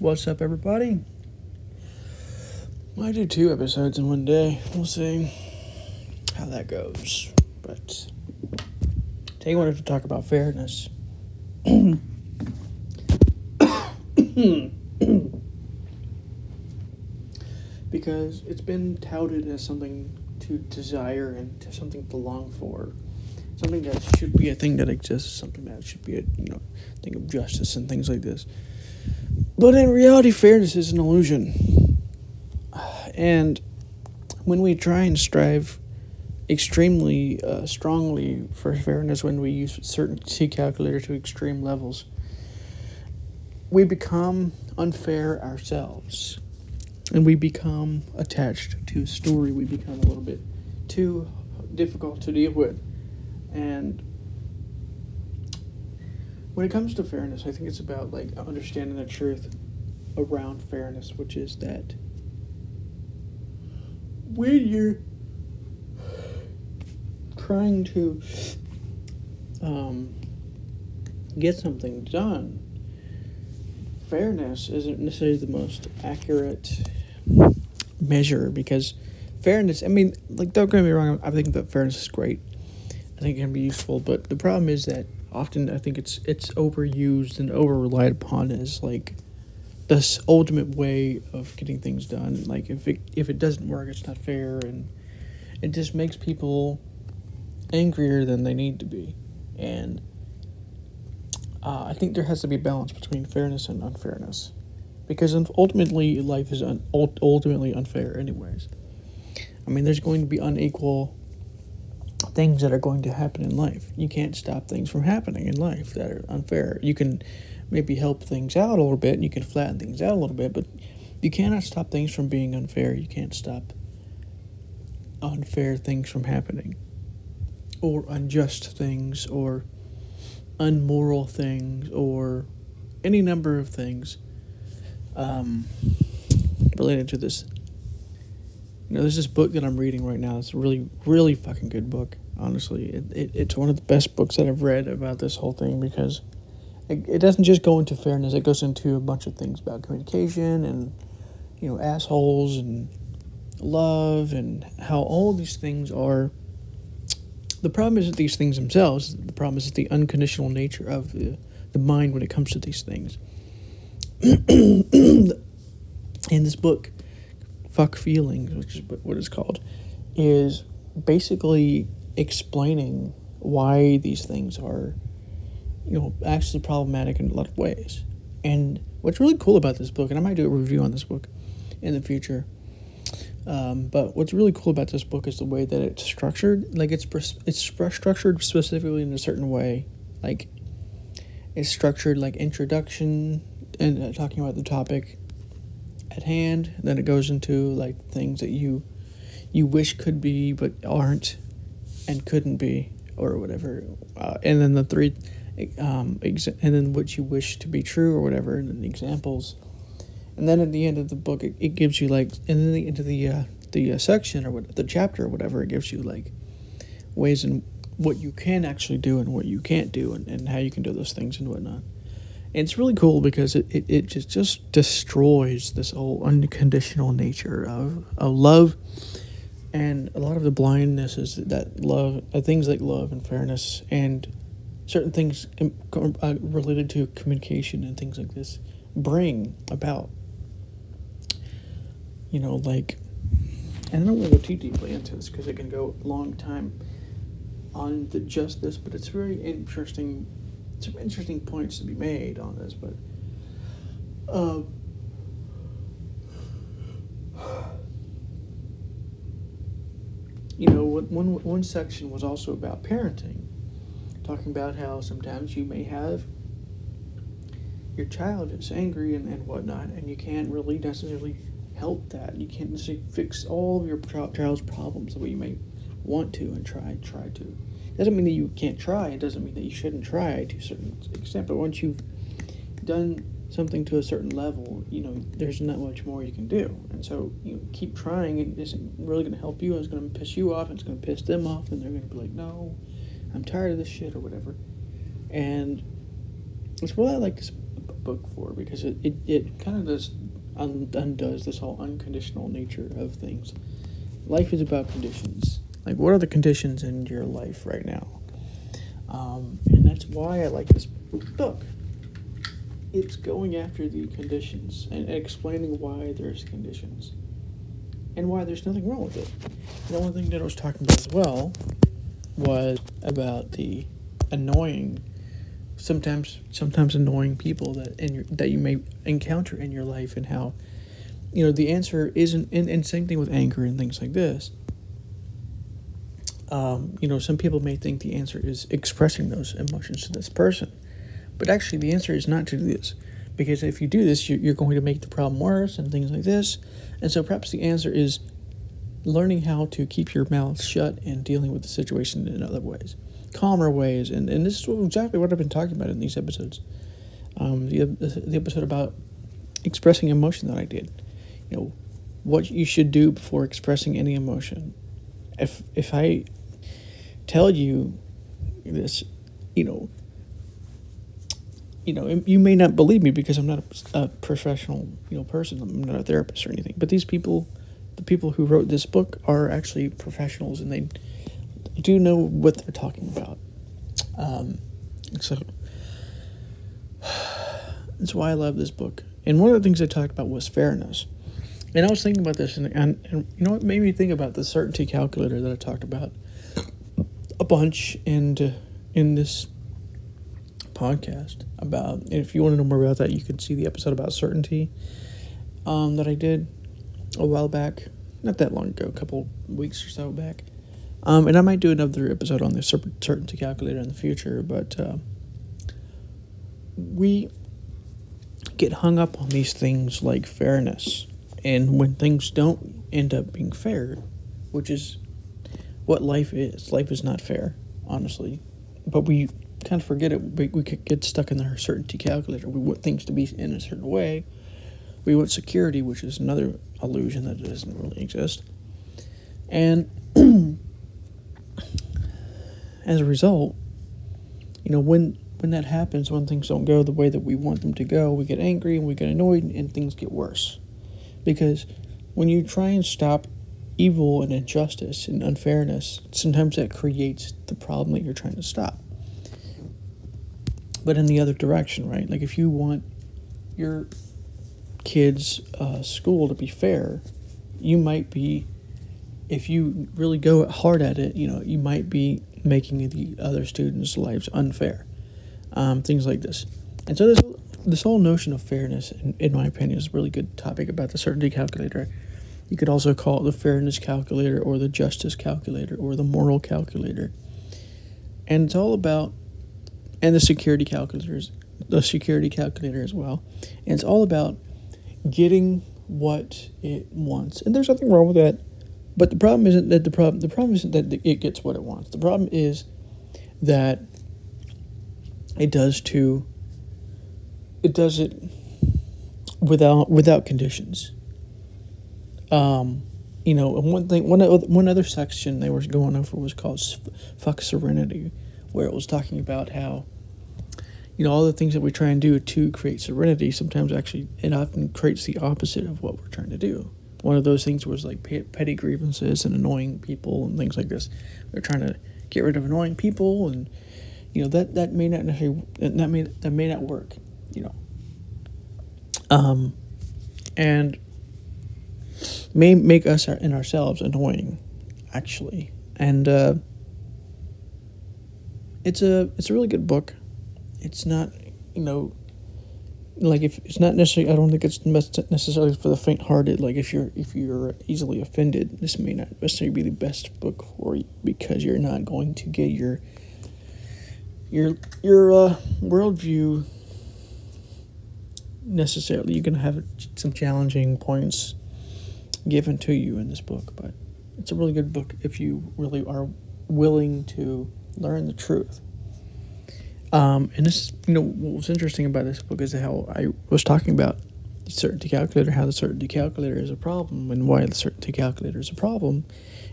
What's up, everybody? I do two episodes in one day. We'll see how that goes. But today I wanted to talk about fairness. because it's been touted as something to desire and to something to long for. Something that should be a thing that exists, something that should be a you know thing of justice and things like this. But in reality, fairness is an illusion. And when we try and strive extremely uh, strongly for fairness, when we use certainty calculator to extreme levels, we become unfair ourselves. And we become attached to a story. We become a little bit too difficult to deal with. And when it comes to fairness, I think it's about like understanding the truth around fairness, which is that when you're trying to um, get something done, fairness isn't necessarily the most accurate measure because fairness, I mean, like, don't get me wrong, I think that fairness is great. I think it can be useful, but the problem is that often I think it's it's overused and over relied upon as like this ultimate way of getting things done. Like if it if it doesn't work, it's not fair, and it just makes people angrier than they need to be. And uh, I think there has to be a balance between fairness and unfairness, because ultimately life is un- ultimately unfair, anyways. I mean, there's going to be unequal things that are going to happen in life. You can't stop things from happening in life that are unfair. You can maybe help things out a little bit and you can flatten things out a little bit, but you cannot stop things from being unfair. You can't stop unfair things from happening or unjust things or unmoral things or any number of things um, related to this you know, there's this book that I'm reading right now. It's a really, really fucking good book. Honestly, it, it, it's one of the best books that I've read about this whole thing because it, it doesn't just go into fairness. It goes into a bunch of things about communication and you know assholes and love and how all these things are. The problem isn't these things themselves. The problem is the unconditional nature of the, the mind when it comes to these things. In this book, fuck feelings, which is what it's called, is basically explaining why these things are, you know, actually problematic in a lot of ways. And what's really cool about this book, and I might do a review on this book in the future. Um, but what's really cool about this book is the way that it's structured. Like it's it's structured specifically in a certain way. Like it's structured like introduction and uh, talking about the topic, at hand. Then it goes into like things that you you wish could be but aren't and couldn't be or whatever. Uh, and then the three um, exa- and then what you wish to be true or whatever, and then the examples. And then at the end of the book, it, it gives you like, and then the, into the uh, the uh, section or what, the chapter or whatever, it gives you like ways in what you can actually do and what you can't do, and, and how you can do those things and whatnot. And it's really cool because it, it, it just, just destroys this whole unconditional nature of, of love. And a lot of the blindness is that love uh, things like love and fairness and certain things uh, related to communication and things like this bring about you know like and i don't want to go too deeply into this because it can go a long time on the just this but it's very interesting some interesting points to be made on this, but uh, you know, one one section was also about parenting, talking about how sometimes you may have your child is angry and, and whatnot, and you can't really necessarily help that. You can't necessarily fix all of your child's problems the way you may want to and try try to doesn't mean that you can't try. It doesn't mean that you shouldn't try to a certain extent. But once you've done something to a certain level, you know, there's not much more you can do. And so you know, keep trying. It isn't really going to help you. It's going to piss you off. and It's going to piss them off, and they're going to be like, "No, I'm tired of this shit" or whatever. And it's what I like this book for because it, it, it kind of does un- undoes this whole unconditional nature of things. Life is about conditions. Like, what are the conditions in your life right now? Um, and that's why I like this book. It's going after the conditions and explaining why there's conditions and why there's nothing wrong with it. The only thing that I was talking about as well was about the annoying, sometimes sometimes annoying people that in your, that you may encounter in your life, and how, you know, the answer isn't. And, and same thing with anger and things like this. Um, you know, some people may think the answer is expressing those emotions to this person, but actually the answer is not to do this, because if you do this, you're, going to make the problem worse and things like this. And so perhaps the answer is learning how to keep your mouth shut and dealing with the situation in other ways, calmer ways. And, and this is exactly what I've been talking about in these episodes. Um, the, the episode about expressing emotion that I did. You know, what you should do before expressing any emotion. If, if I tell you this, you know, you know, you may not believe me because I'm not a, a, professional, you know, person. I'm not a therapist or anything. But these people, the people who wrote this book, are actually professionals, and they do know what they're talking about. Um, so that's why I love this book. And one of the things I talked about was fairness. And I was thinking about this, and, and, and you know what made me think about the certainty calculator that I talked about bunch, and uh, in this podcast about. if you want to know more about that, you can see the episode about certainty um, that I did a while back, not that long ago, a couple weeks or so back. Um, and I might do another episode on the certainty calculator in the future, but uh, we get hung up on these things like fairness. And when things don't end up being fair, which is what life is, life is not fair, honestly. But we kind of forget it. We, we get stuck in the certainty calculator. We want things to be in a certain way. We want security, which is another illusion that doesn't really exist. And as a result, you know, when when that happens, when things don't go the way that we want them to go, we get angry and we get annoyed and things get worse. Because when you try and stop evil and injustice and unfairness, sometimes that creates the problem that you're trying to stop but in the other direction, right? Like if you want your kids' uh, school to be fair, you might be, if you really go hard at it, you know, you might be making the other students' lives unfair. Um, things like this. And so this this whole notion of fairness, in, in my opinion, is a really good topic about the certainty calculator. You could also call it the fairness calculator or the justice calculator or the moral calculator. And it's all about and the security calculators, the security calculator as well. And it's all about getting what it wants. And there's nothing wrong with that. But the problem isn't that the problem the problem isn't that it gets what it wants. The problem is that it does to it does it without without conditions. Um, you know, one thing, one one other section they were going over was called "fuck serenity," where it was talking about how you know all the things that we try and do to create serenity sometimes actually it often creates the opposite of what we're trying to do. One of those things was like petty grievances and annoying people and things like this. They're trying to get rid of annoying people and you know that that may not necessarily that may that may not work you know. Um and may make us in ourselves annoying actually and uh it's a it's a really good book. It's not you know like if it's not necessarily I don't think it's necessarily for the faint-hearted. Like if you're if you're easily offended, this may not necessarily be the best book for you because you're not going to get your your your uh, worldview necessarily. You're gonna have some challenging points given to you in this book, but it's a really good book if you really are willing to learn the truth. Um, and this, you know, what was interesting about this book is how I was talking about the certainty calculator, how the certainty calculator is a problem, and why the certainty calculator is a problem.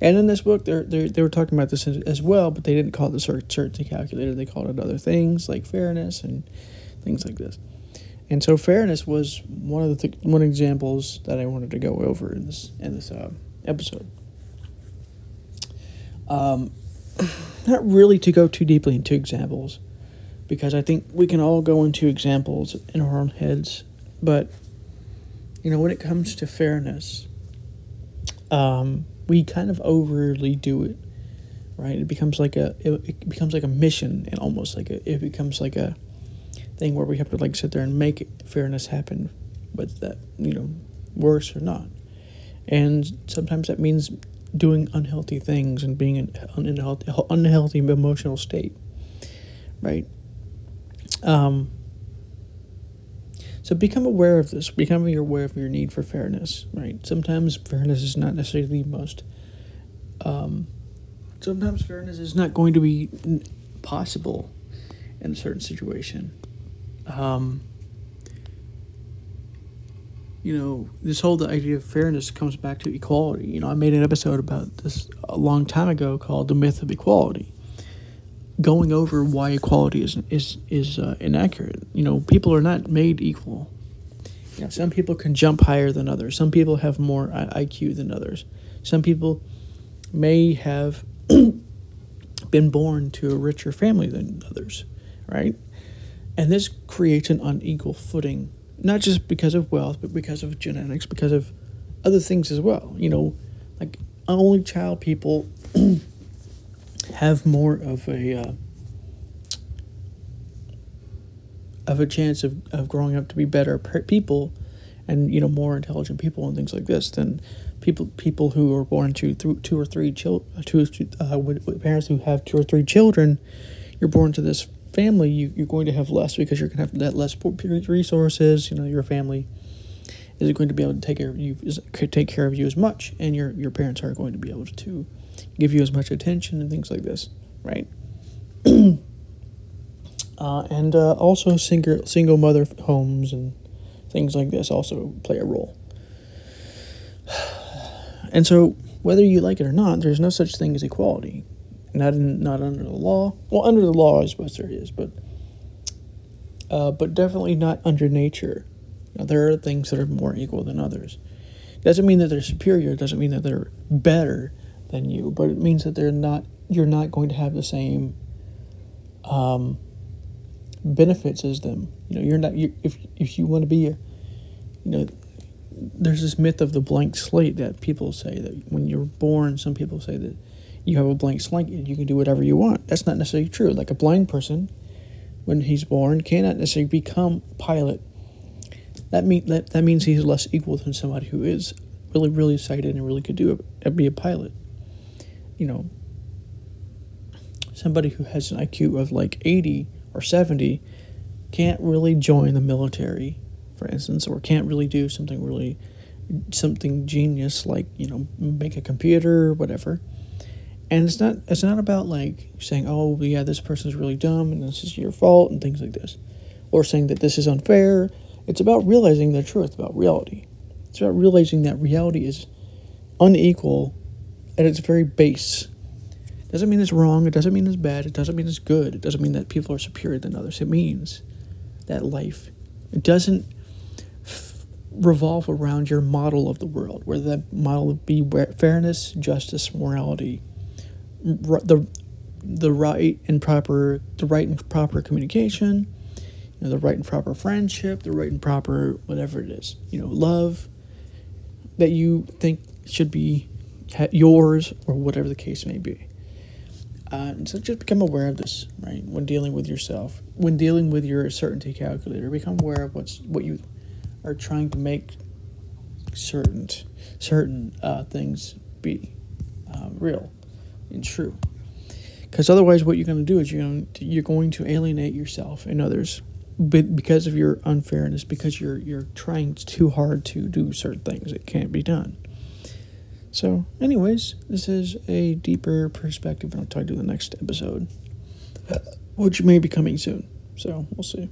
And in this book, they they they were talking about this as well, but they didn't call it the certainty calculator. They called it other things like fairness and things like this. And so fairness was one of the th- one examples that I wanted to go over in this in this uh, episode. Um, not really to go too deeply into examples, because I think we can all go into examples in our own heads, but you know when it comes to fairness, um, we kind of overly do it, right? It becomes like a it, it becomes like a mission and almost like a it becomes like a thing where we have to like sit there and make fairness happen, whether that you know worse or not, and sometimes that means doing unhealthy things and being in an unhealthy, unhealthy emotional state, right? Um, so become aware of this. Become aware of your need for fairness, right? Sometimes fairness is not necessarily the most. Um, sometimes fairness is not going to be possible in a certain situation. Um, you know, this whole idea of fairness comes back to equality. You know, I made an episode about this a long time ago called "The Myth of Equality," going over why equality is is is uh, inaccurate. You know, people are not made equal. You know, some people can jump higher than others. Some people have more IQ than others. Some people may have been born to a richer family than others, right? And this creates an unequal footing not just because of wealth, but because of genetics, because of other things as well. You know, like only child people have more of a uh, of a chance of, of growing up to be better people and you know more intelligent people and things like this than people people who are born to th- two or three children two uh, with, with parents who have two or three children you're born to this family, you, you're going to have less because you're going to have that less resources. You know, your family isn't going to be able to take care of you, take care of you as much, and your your parents aren't going to be able to give you as much attention and things like this, right? uh, and uh, also single single mother homes and things like this also play a role. And so, whether you like it or not, there's no such thing as equality not in, not under the law. Well, under the law, I suppose there is, but uh, but definitely not under nature. Now, there are things that are more equal than others. Doesn't mean that they're superior. Doesn't mean that they're better than you, but it means that they're not. You're not going to have the same um, benefits as them. You know, you're not. You, if if you want to be a, you know, there's this myth of the blank slate that people say that when you're born, some people say that you have a blank slate and you can do whatever you want. That's not necessarily true. Like a blind person, when he's born, cannot necessarily become a pilot. That mean that, that means he's less equal than somebody who is really really sighted and really could do it, be a pilot. You know, somebody who has an IQ of like 80 or 70 can't really join the military, for instance, or can't really do something really something genius like, you know, make a computer or whatever and it's not it's not about like saying oh yeah this person's really dumb and this is your fault and things like this or saying that this is unfair. It's about realizing the truth about reality. It's about realizing that reality is unequal at its very base. It doesn't mean it's wrong it doesn't mean it's bad it doesn't mean it's good it doesn't mean that people are superior than others. It means that life it doesn't revolve around your model of the world whether that model be fairness justice morality the the right and proper the right and proper communication, you know, the right and proper friendship, the right and proper whatever it is, you know, love that you think should be yours or whatever the case may be. Uh, and so just become aware of this, right? When dealing with yourself, when dealing with your certainty calculator, become aware of what's what you are trying to make certain certain uh, things be um, real and true. Because otherwise, what you're going to do is you're going to, you're going to alienate yourself and others, because of your unfairness, because you're you're trying too hard to do certain things that can't be done. So, anyways, this is a deeper perspective, and I'll talk to you in the next episode, which may be coming soon. So we'll see.